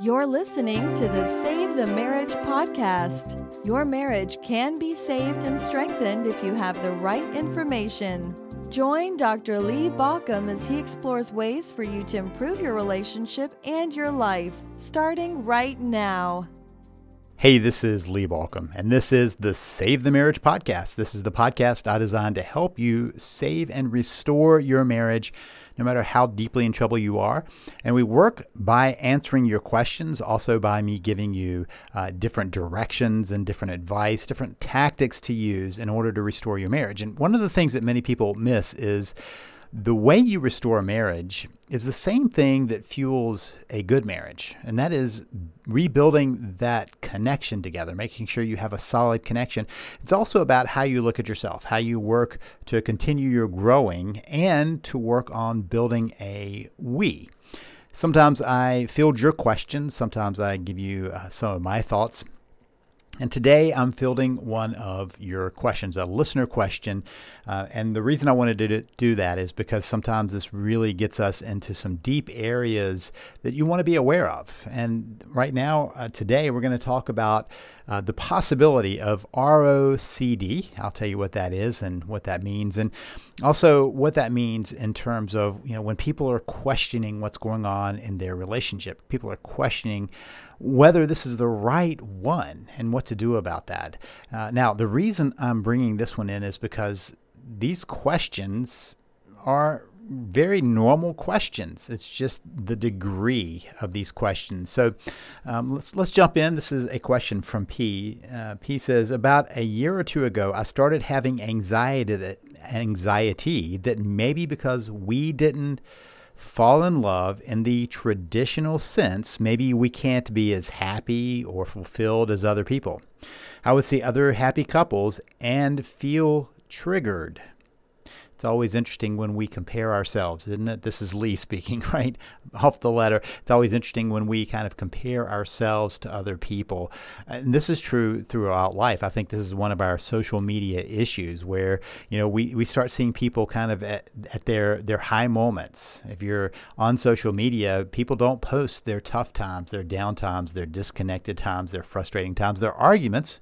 You're listening to the Save the Marriage podcast. Your marriage can be saved and strengthened if you have the right information. Join Dr. Lee Baucom as he explores ways for you to improve your relationship and your life, starting right now. Hey, this is Lee Baucom, and this is the Save the Marriage podcast. This is the podcast I designed to help you save and restore your marriage, no matter how deeply in trouble you are. And we work by answering your questions, also by me giving you uh, different directions and different advice, different tactics to use in order to restore your marriage. And one of the things that many people miss is the way you restore a marriage is the same thing that fuels a good marriage, and that is rebuilding that connection together, making sure you have a solid connection. It's also about how you look at yourself, how you work to continue your growing, and to work on building a we. Sometimes I field your questions, sometimes I give you uh, some of my thoughts. And today I'm fielding one of your questions, a listener question. Uh, and the reason I wanted to do that is because sometimes this really gets us into some deep areas that you want to be aware of. And right now, uh, today, we're going to talk about uh, the possibility of ROCD. I'll tell you what that is and what that means. And also what that means in terms of, you know, when people are questioning what's going on in their relationship, people are questioning whether this is the right one and what to do about that. Uh, now, the reason I'm bringing this one in is because these questions are very normal questions. It's just the degree of these questions. So um, let's let's jump in. This is a question from P. Uh, P says about a year or two ago, I started having anxiety that anxiety that maybe because we didn't fall in love in the traditional sense, maybe we can't be as happy or fulfilled as other people. I would see other happy couples and feel triggered. It's always interesting when we compare ourselves, isn't it? This is Lee speaking, right? Off the letter. It's always interesting when we kind of compare ourselves to other people. And this is true throughout life. I think this is one of our social media issues where, you know, we, we start seeing people kind of at, at their, their high moments. If you're on social media, people don't post their tough times, their down times, their disconnected times, their frustrating times, their arguments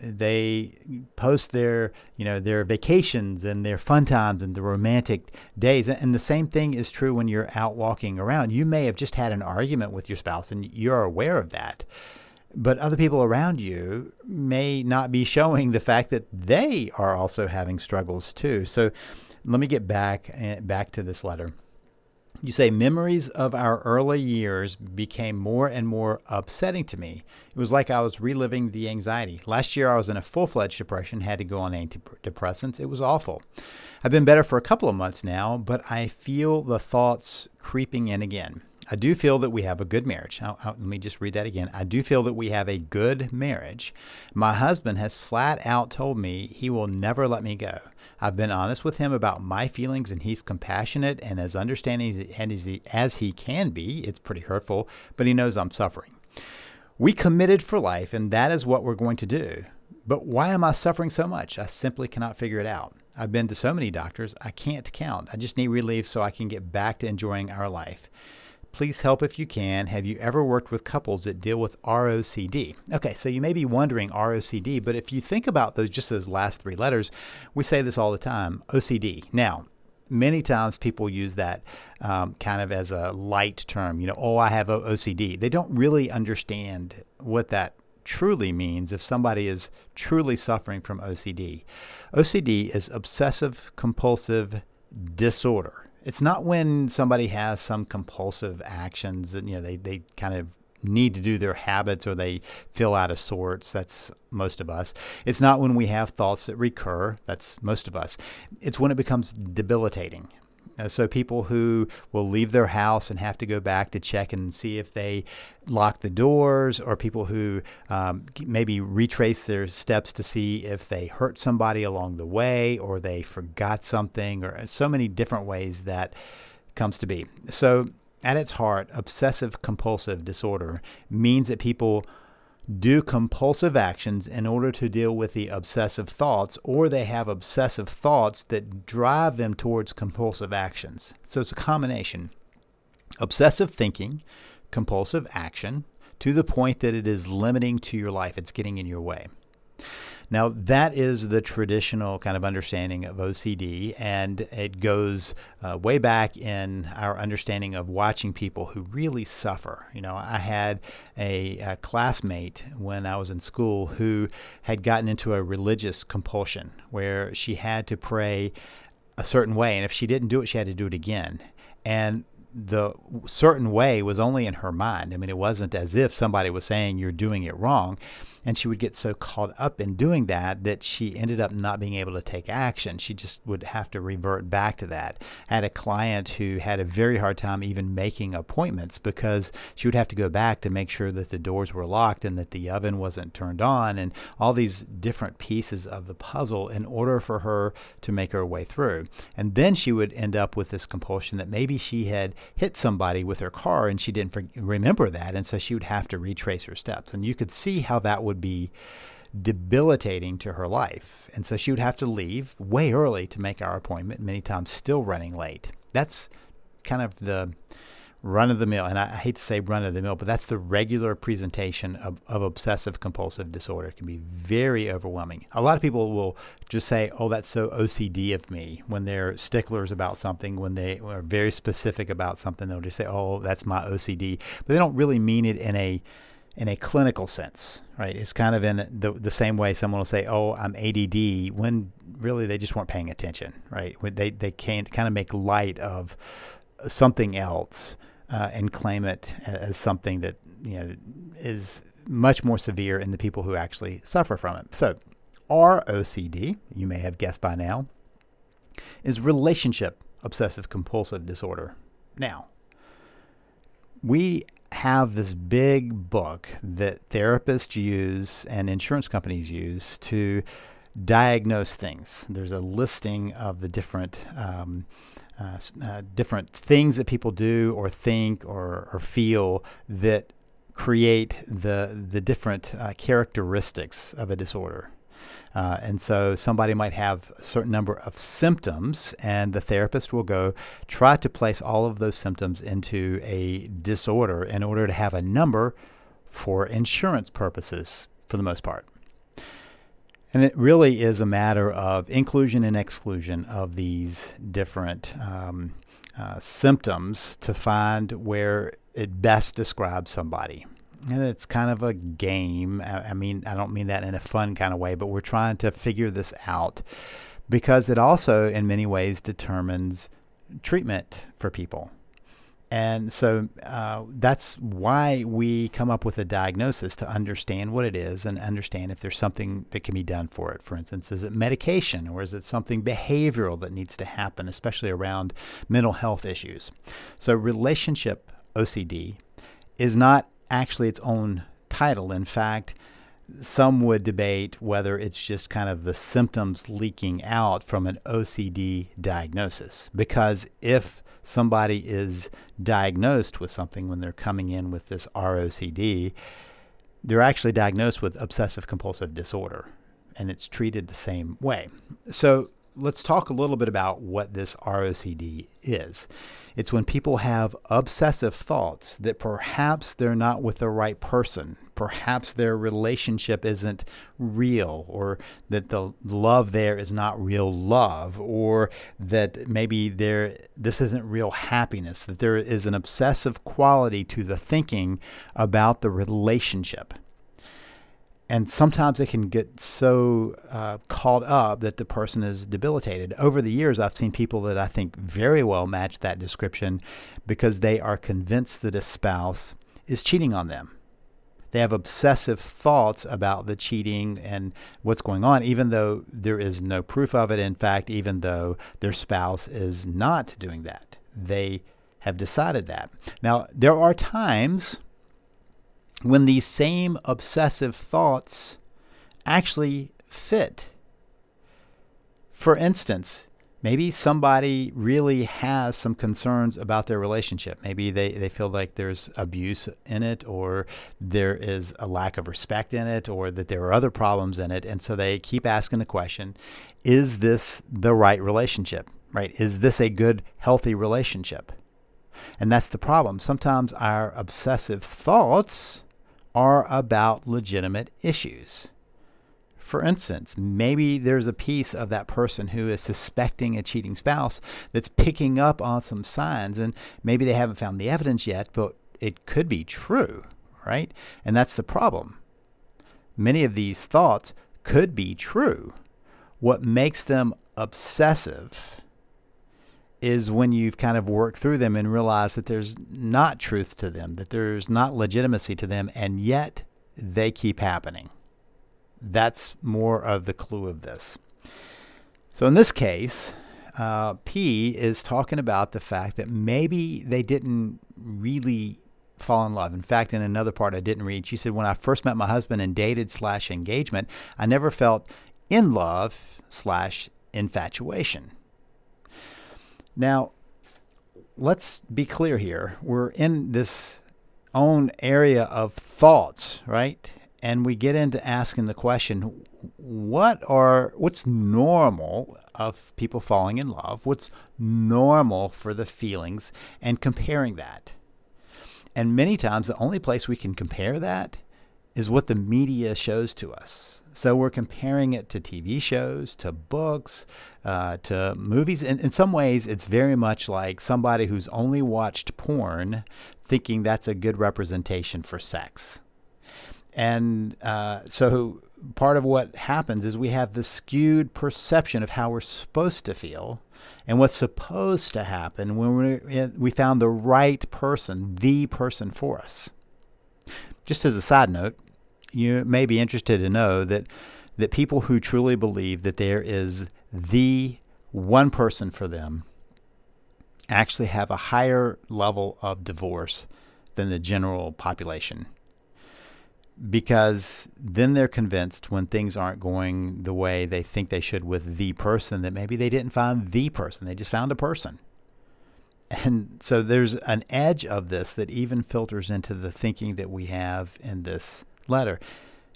they post their you know their vacations and their fun times and the romantic days. And the same thing is true when you're out walking around. You may have just had an argument with your spouse and you're aware of that but other people around you may not be showing the fact that they are also having struggles too. So let me get back eh, back to this letter you say memories of our early years became more and more upsetting to me. It was like I was reliving the anxiety. Last year I was in a full fledged depression, had to go on antidepressants. It was awful. I've been better for a couple of months now, but I feel the thoughts creeping in again. I do feel that we have a good marriage. I'll, uh, let me just read that again. I do feel that we have a good marriage. My husband has flat out told me he will never let me go. I've been honest with him about my feelings, and he's compassionate and as understanding as he can be. It's pretty hurtful, but he knows I'm suffering. We committed for life, and that is what we're going to do. But why am I suffering so much? I simply cannot figure it out. I've been to so many doctors, I can't count. I just need relief so I can get back to enjoying our life. Please help if you can. Have you ever worked with couples that deal with ROCD? Okay, so you may be wondering ROCD, but if you think about those, just those last three letters, we say this all the time OCD. Now, many times people use that um, kind of as a light term, you know, oh, I have OCD. They don't really understand what that truly means if somebody is truly suffering from OCD. OCD is obsessive compulsive disorder it's not when somebody has some compulsive actions and you know they, they kind of need to do their habits or they feel out of sorts. That's most of us. It's not when we have thoughts that recur. That's most of us. It's when it becomes debilitating. Uh, so people who will leave their house and have to go back to check and see if they lock the doors, or people who um, maybe retrace their steps to see if they hurt somebody along the way, or they forgot something, or so many different ways that comes to be. So at its heart, obsessive compulsive disorder means that people do compulsive actions in order to deal with the obsessive thoughts, or they have obsessive thoughts that drive them towards compulsive actions. So it's a combination. Obsessive thinking, compulsive action to the point that it is limiting to your life, it's getting in your way. Now, that is the traditional kind of understanding of OCD, and it goes uh, way back in our understanding of watching people who really suffer. You know, I had a, a classmate when I was in school who had gotten into a religious compulsion where she had to pray a certain way, and if she didn't do it, she had to do it again. And the certain way was only in her mind. I mean, it wasn't as if somebody was saying you're doing it wrong. And she would get so caught up in doing that that she ended up not being able to take action. She just would have to revert back to that. I had a client who had a very hard time even making appointments because she would have to go back to make sure that the doors were locked and that the oven wasn't turned on and all these different pieces of the puzzle in order for her to make her way through. And then she would end up with this compulsion that maybe she had hit somebody with her car and she didn't remember that. And so she would have to retrace her steps. And you could see how that would be debilitating to her life. And so she would have to leave way early to make our appointment, many times still running late. That's kind of the run of the mill, and I, hate to say run of the mill, but that's the regular presentation of, of obsessive compulsive disorder. It can be very overwhelming. A lot of people will just say, oh, that's so OCD of me when they're sticklers about something, when they are very specific about something, they'll just say, oh, that's my OCD. But they don't really mean it in a in a clinical sense, right? It's kind of in the, the same way someone will say, "Oh, I'm ADD," when really they just weren't paying attention, right? They they can kind of make light of something else uh, and claim it as something that you know is much more severe in the people who actually suffer from it. So, ROCD, you may have guessed by now, is relationship obsessive compulsive disorder. Now, we have this big book that therapists use and insurance companies use to diagnose things. There's a listing of the different um, uh, uh, different things that people do or think or, or feel that create the the different uh, characteristics of a disorder. Uh, and so somebody might have a certain number of symptoms, and the therapist will go try to place all of those symptoms into a disorder in order to have a number for insurance purposes for the most part. And it really is a matter of inclusion and exclusion of these different um, uh, symptoms to find where it best describes somebody and it's kind of a game. I, mean, I don't mean that in a fun kind of way, but we're trying to figure this out because it also, in many ways, determines treatment for people. And so uh, that's why we come up with a diagnosis to understand what it is and understand if there's something that can be done for it. For instance, is it medication or is it something behavioral that needs to happen, especially around mental health issues? So, relationship OCD is not actually its own title. In fact, some would debate whether it's just kind of the symptoms leaking out from an OCD diagnosis. Because if somebody is diagnosed with something when they're coming in with this ROCD, they're actually diagnosed with obsessive compulsive disorder and it's treated the same way. So let's talk a little bit about what this ROCD is. It's when people have obsessive thoughts that perhaps they're not with the right person, perhaps their relationship isn't real, or that the love there is not real love, or that maybe there this isn't real happiness, that there is an obsessive quality to the thinking about the relationship and sometimes it can get so uh, caught up that the person is debilitated. Over the years, I've seen people that I think very well match that description because they are convinced that a spouse is cheating on them. They have obsessive thoughts about the cheating and what's going on, even though there is no proof of it. In fact, even though their spouse is not doing that, they have decided that. Now, there are times when these same obsessive thoughts actually fit. For instance, maybe somebody really has some concerns about their relationship. Maybe they, they feel like there's abuse in it, or there is a lack of respect in it, or that there are other problems in it. And so they keep asking the question is this the right relationship? Right? Is this a good, healthy relationship? And that's the problem. Sometimes our obsessive thoughts are about legitimate issues. For instance, maybe there's a piece of that person who is suspecting a cheating spouse that's picking up on some signs, and maybe they haven't found the evidence yet, but it could be true, right? And that's the problem. Many of these thoughts could be true. What makes them obsessive is when you've kind of worked through them and realized that there's not truth to them, that there's not legitimacy to them, and yet they keep happening. That's more of the clue of this. So in this case, uh, P is talking about the fact that maybe they didn't really fall in love. In fact, in another part I didn't read, she said, when I first met my husband and dated slash engagement, I never felt in love slash infatuation. Now, let's be clear here. We're in this own area of thoughts, right? and we get into asking the question what are what's normal of people falling in love what's normal for the feelings and comparing that and many times the only place we can compare that is what the media shows to us so we're comparing it to tv shows to books uh, to movies and in some ways it's very much like somebody who's only watched porn thinking that's a good representation for sex and uh, so part of what happens is we have this skewed perception of how we're supposed to feel and what's supposed to happen when we we found the right person, the person for us. Just as a side note, you may be interested to know that that people who truly believe that there is the one person for them actually have a higher level of divorce than the general population because then they're convinced when things aren't going the way they think they should with the person that maybe they didn't find the person, they just found a person. And so there's an edge of this that even filters into the thinking that we have in this letter.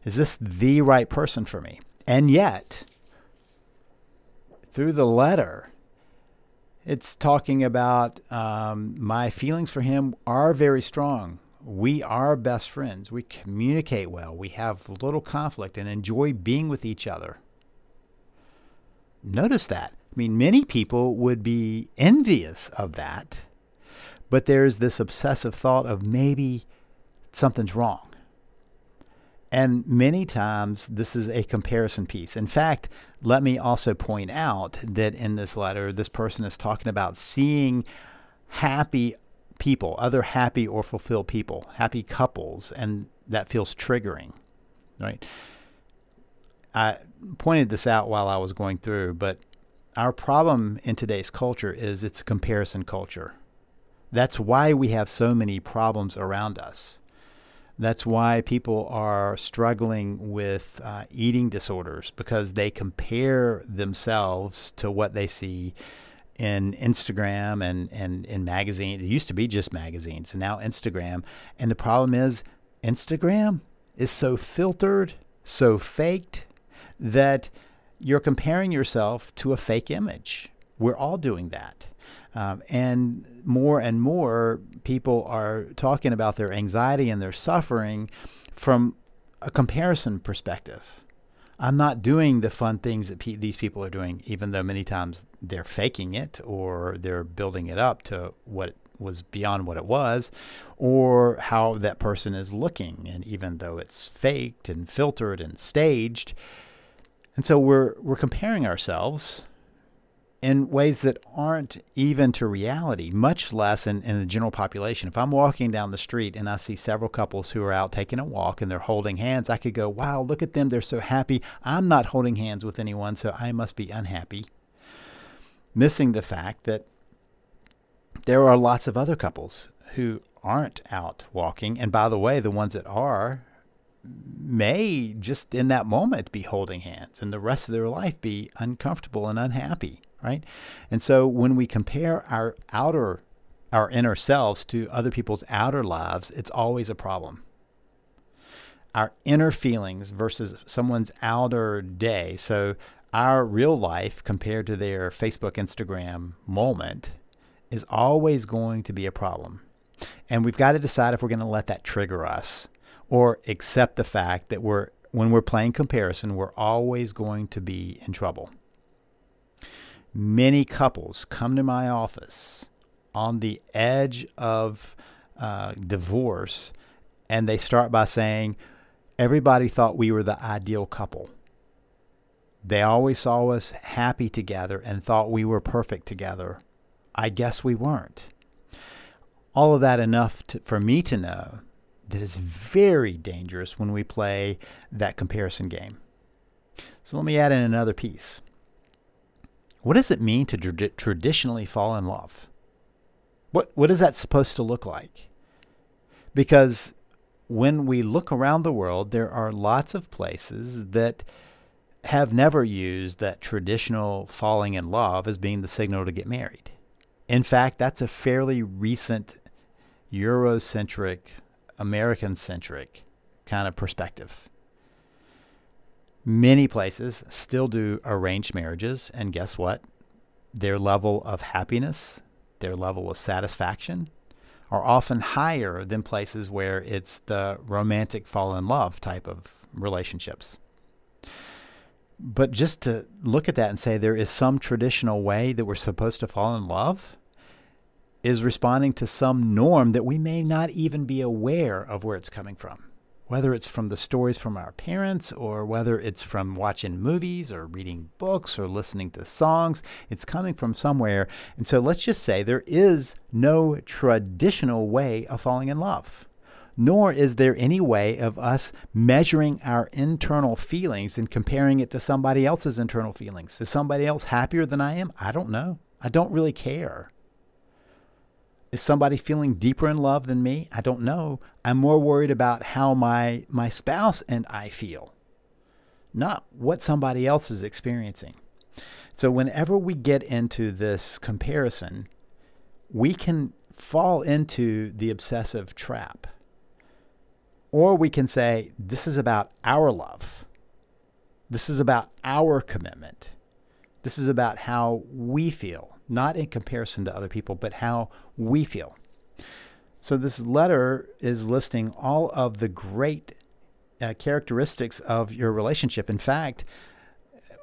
Is this the right person for me? And yet, through the letter, it's talking about um, my feelings for him are very strong we are best friends. We communicate well. We have little conflict and enjoy being with each other. Notice that. I mean, many people would be envious of that, but there's this obsessive thought of maybe something's wrong. And many times this is a comparison piece. In fact, let me also point out that in this letter, this person is talking about seeing happy people, other happy or fulfilled people, happy couples, and that feels triggering, right? I pointed this out while I was going through, but our problem in today's culture is it's a comparison culture. That's why we have so many problems around us. That's why people are struggling with uh, eating disorders because they compare themselves to what they see in Instagram and, and in magazines. It used to be just magazines, and now Instagram. And the problem is, Instagram is so filtered, so faked, that you're comparing yourself to a fake image. We're all doing that. Um, and more and more people are talking about their anxiety and their suffering from a comparison perspective. I'm not doing the fun things that pe- these people are doing, even though many times they're faking it or they're building it up to what was beyond what it was, or how that person is looking, and even though it's faked and filtered and staged. And so we're we're comparing ourselves in ways that aren't even to reality, much less in, in the general population. If I'm walking down the street and I see several couples who are out taking a walk and they're holding hands, I could go, wow, look at them. They're so happy. I'm not holding hands with anyone, so I must be unhappy. Missing the fact that there are lots of other couples who aren't out walking. And by the way, the ones that are may just in that moment be holding hands and the rest of their life be uncomfortable and unhappy right? And so when we compare our outer, our inner selves to other people's outer lives, it's always a problem. Our inner feelings versus someone's outer day. So our real life compared to their Facebook, Instagram moment is always going to be a problem. And we've got to decide if we're going to let that trigger us or accept the fact that we're when we're playing comparison, we're always going to be in trouble. Many couples come to my office on the edge of uh, divorce, and they start by saying, Everybody thought we were the ideal couple. They always saw us happy together and thought we were perfect together. I guess we weren't. All of that enough to, for me to know that is very dangerous when we play that comparison game. So let me add in another piece. What does it mean to tra- traditionally fall in love? What, what is that supposed to look like? Because when we look around the world, there are lots of places that have never used that traditional falling in love as being the signal to get married. In fact, that's a fairly recent Eurocentric, American centric kind of perspective. Many places still do arranged marriages, and guess what? Their level of happiness, their level of satisfaction are often higher than places where it's the romantic fall in love type of relationships. But just to look at that and say there is some traditional way that we're supposed to fall in love is responding to some norm that we may not even be aware of where it's coming from. Whether it's from the stories from our parents or whether it's from watching movies or reading books or listening to songs, it's coming from somewhere. And so let's just say there is no traditional way of falling in love nor is there any way of us measuring our internal feelings and comparing it to somebody else's internal feelings. Is somebody else happier than I am? I don't know. I don't really care. Is somebody feeling deeper in love than me? I don't know. I'm more worried about how my my spouse and I feel, not what somebody else is experiencing. So whenever we get into this comparison, we can fall into the obsessive trap or we can say, this is about our love. This is about our commitment. This is about how we feel, not in comparison to other people, but how we feel. So, this letter is listing all of the great uh, characteristics of your relationship. In fact,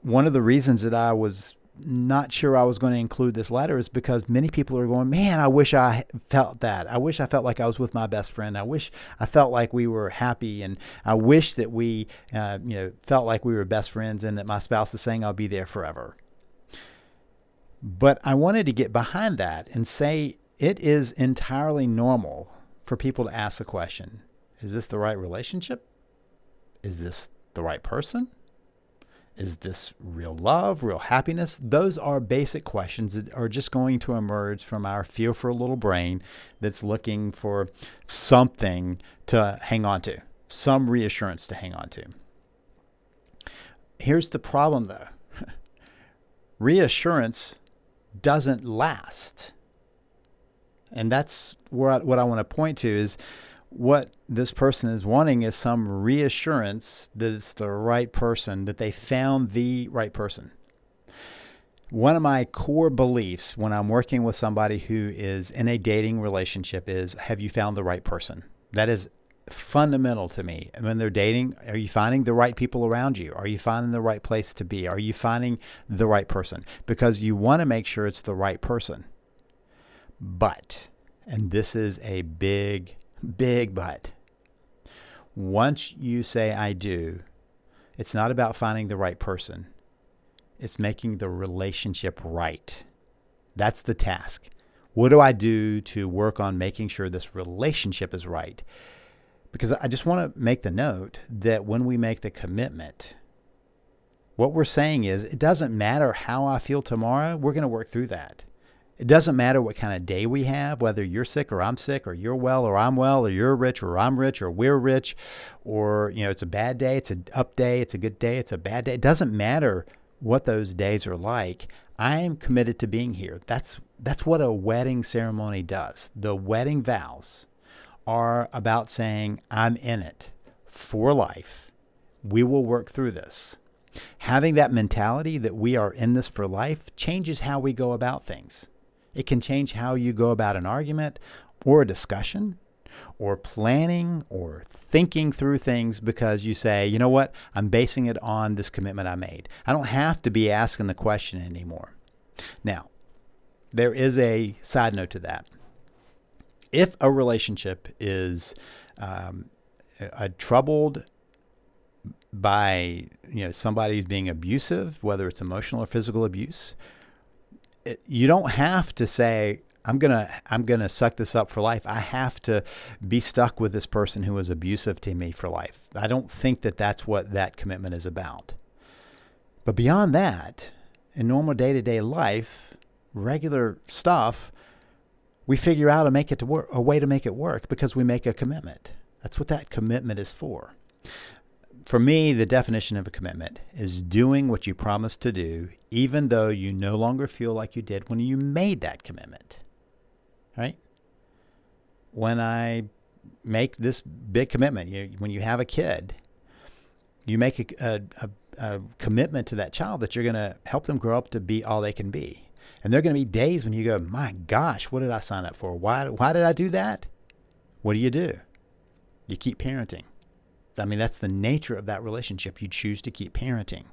one of the reasons that I was not sure I was going to include this letter is because many people are going, man, I wish I felt that. I wish I felt like I was with my best friend. I wish I felt like we were happy, and I wish that we, uh, you know, felt like we were best friends, and that my spouse is saying I'll be there forever. But I wanted to get behind that and say it is entirely normal for people to ask the question: Is this the right relationship? Is this the right person? Is this real love, real happiness? Those are basic questions that are just going to emerge from our a little brain that's looking for something to hang on to, some reassurance to hang on to. Here's the problem though reassurance doesn't last. And that's what, what I want to point to is what this person is wanting is some reassurance that it's the right person, that they found the right person. One of my core beliefs when I'm working with somebody who is in a dating relationship is have you found the right person? That is fundamental to me. And when they're dating, are you finding the right people around you? Are you finding the right place to be? Are you finding the right person? Because you want to make sure it's the right person. But, and this is a big Big but. Once you say, I do, it's not about finding the right person, it's making the relationship right. That's the task. What do I do to work on making sure this relationship is right? Because I just want to make the note that when we make the commitment, what we're saying is it doesn't matter how I feel tomorrow, we're going to work through that. It doesn't matter what kind of day we have, whether you're sick or I'm sick, or you're well or I'm well, or you're rich or I'm rich, or we're rich, or you know, it's a bad day, it's an up day, it's a good day, it's a bad day. It doesn't matter what those days are like. I am committed to being here. That's that's what a wedding ceremony does. The wedding vows are about saying, I'm in it for life. We will work through this. Having that mentality that we are in this for life changes how we go about things It can change how you go about an argument or a discussion or planning or thinking through things because you say, you know what, I'm basing it on this commitment I made. I don't have to be asking the question anymore. Now, there is a side note to that. If a relationship is um, troubled by you know somebody's being abusive, whether it's emotional or physical abuse, it, you don't have to say I'm gonna I'm gonna suck this up for life. I have to be stuck with this person who was abusive to me for life. I don't think that that's what that commitment is about. But beyond that, in normal day to day life, regular stuff, we figure out a make it to work a way to make it work because we make a commitment. That's what that commitment is for. For me, the definition of a commitment is doing what you promised to do, even though you no longer feel like you did when you made that commitment right? When I make this big commitment, you, when you have a kid, you make a, a, a commitment to that child that you're going to help them grow up to be all they can be. And there are going to be days when you go, my gosh, what did I sign up for? Why, why did I do that? What do you do? You keep parenting. I mean, that's the nature of that relationship. You choose to keep parenting.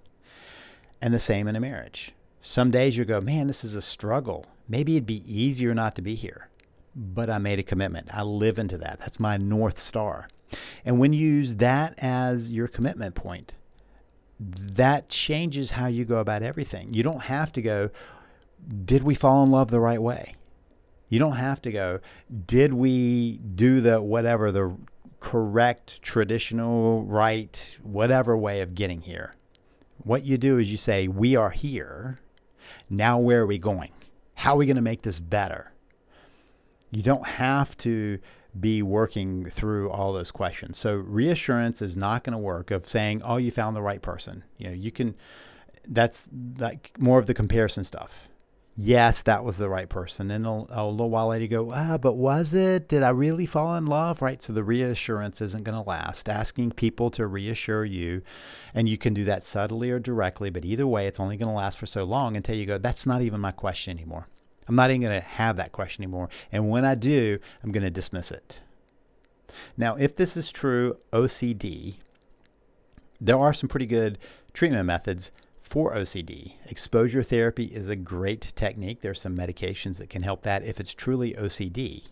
And the same in a marriage. Some days you go, man, this is a struggle. Maybe it'd be easier not to be here but I made a commitment. I live into that. That's my North Star. And when you use that as your commitment point, that changes how you go about everything. You don't have to go, did we fall in love the right way? You don't have to go, did we do the whatever, the correct, traditional, right, whatever way of getting here? What you do is you say, we are here. Now, where are we going? How are we going to make this better? You don't have to be working through all those questions. So reassurance is not going to work of saying, "Oh, you found the right person." You know, you can that's like more of the comparison stuff. Yes, that was the right person. And a, a little while later, you go, ah, but was it? Did I really fall in love? Right. So the reassurance isn't going to last. Asking people to reassure you, and you can do that subtly or directly, but either way, it's only going to last for so long until you go, that's not even my question anymore. I'm not even going to have that question anymore. And when I do, I'm going to dismiss it. Now, if this is true OCD, there are some pretty good treatment methods for OCD. Exposure therapy is a great technique. There's some medications that can help that if it's truly OCD.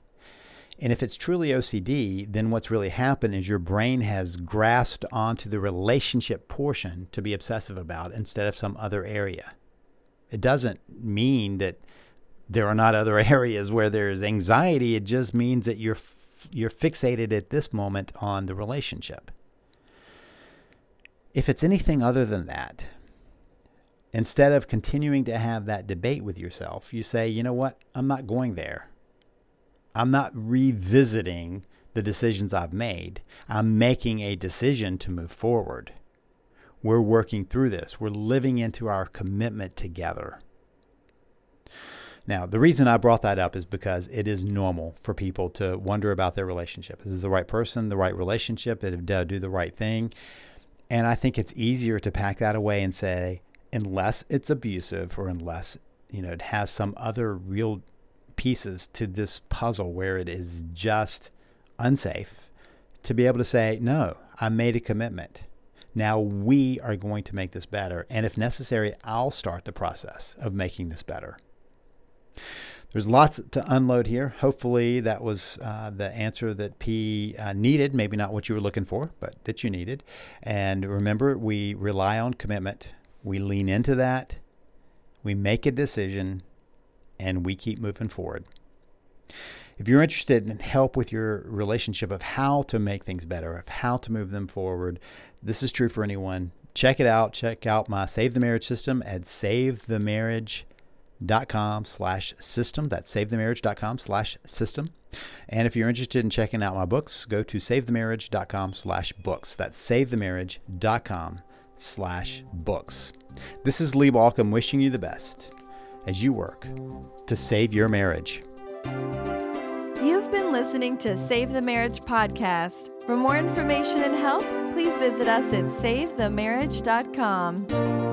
And if it's truly OCD, then what's really happened is your brain has grasped onto the relationship portion to be obsessive about instead of some other area. It doesn't mean that there are not other areas where there's anxiety. It just means that you're you're fixated at this moment on the relationship. If it's anything other than that, instead of continuing to have that debate with yourself, you say, you know what? I'm not going there. I'm not revisiting the decisions I've made. I'm making a decision to move forward. We're working through this. We're living into our commitment together. Now, the reason I brought that up is because it is normal for people to wonder about their relationship. Is this the right person, the right relationship? Did I do the right thing? And I think it's easier to pack that away and say, unless it's abusive or unless you know it has some other real pieces to this puzzle where it is just unsafe, to be able to say, no, I made a commitment. Now we are going to make this better. And if necessary, I'll start the process of making this better. There's lots to unload here. Hopefully, that was uh, the answer that P uh, needed. Maybe not what you were looking for, but that you needed. And remember, we rely on commitment. We lean into that. We make a decision, and we keep moving forward. If you're interested in help with your relationship of how to make things better, of how to move them forward, this is true for anyone. Check it out. Check out my Save the Marriage system at savethemarriage.com slash system. That's savethemarriage.com slash system. And if you're interested in checking out my books, go to savethemarriage.com slash books. That's savethemarriage.com slash books. This is Lee Baucom wishing you the best as you work to save your marriage. You've been listening to Save the Marriage podcast. For more information and help, please visit us at savethemarriage.com.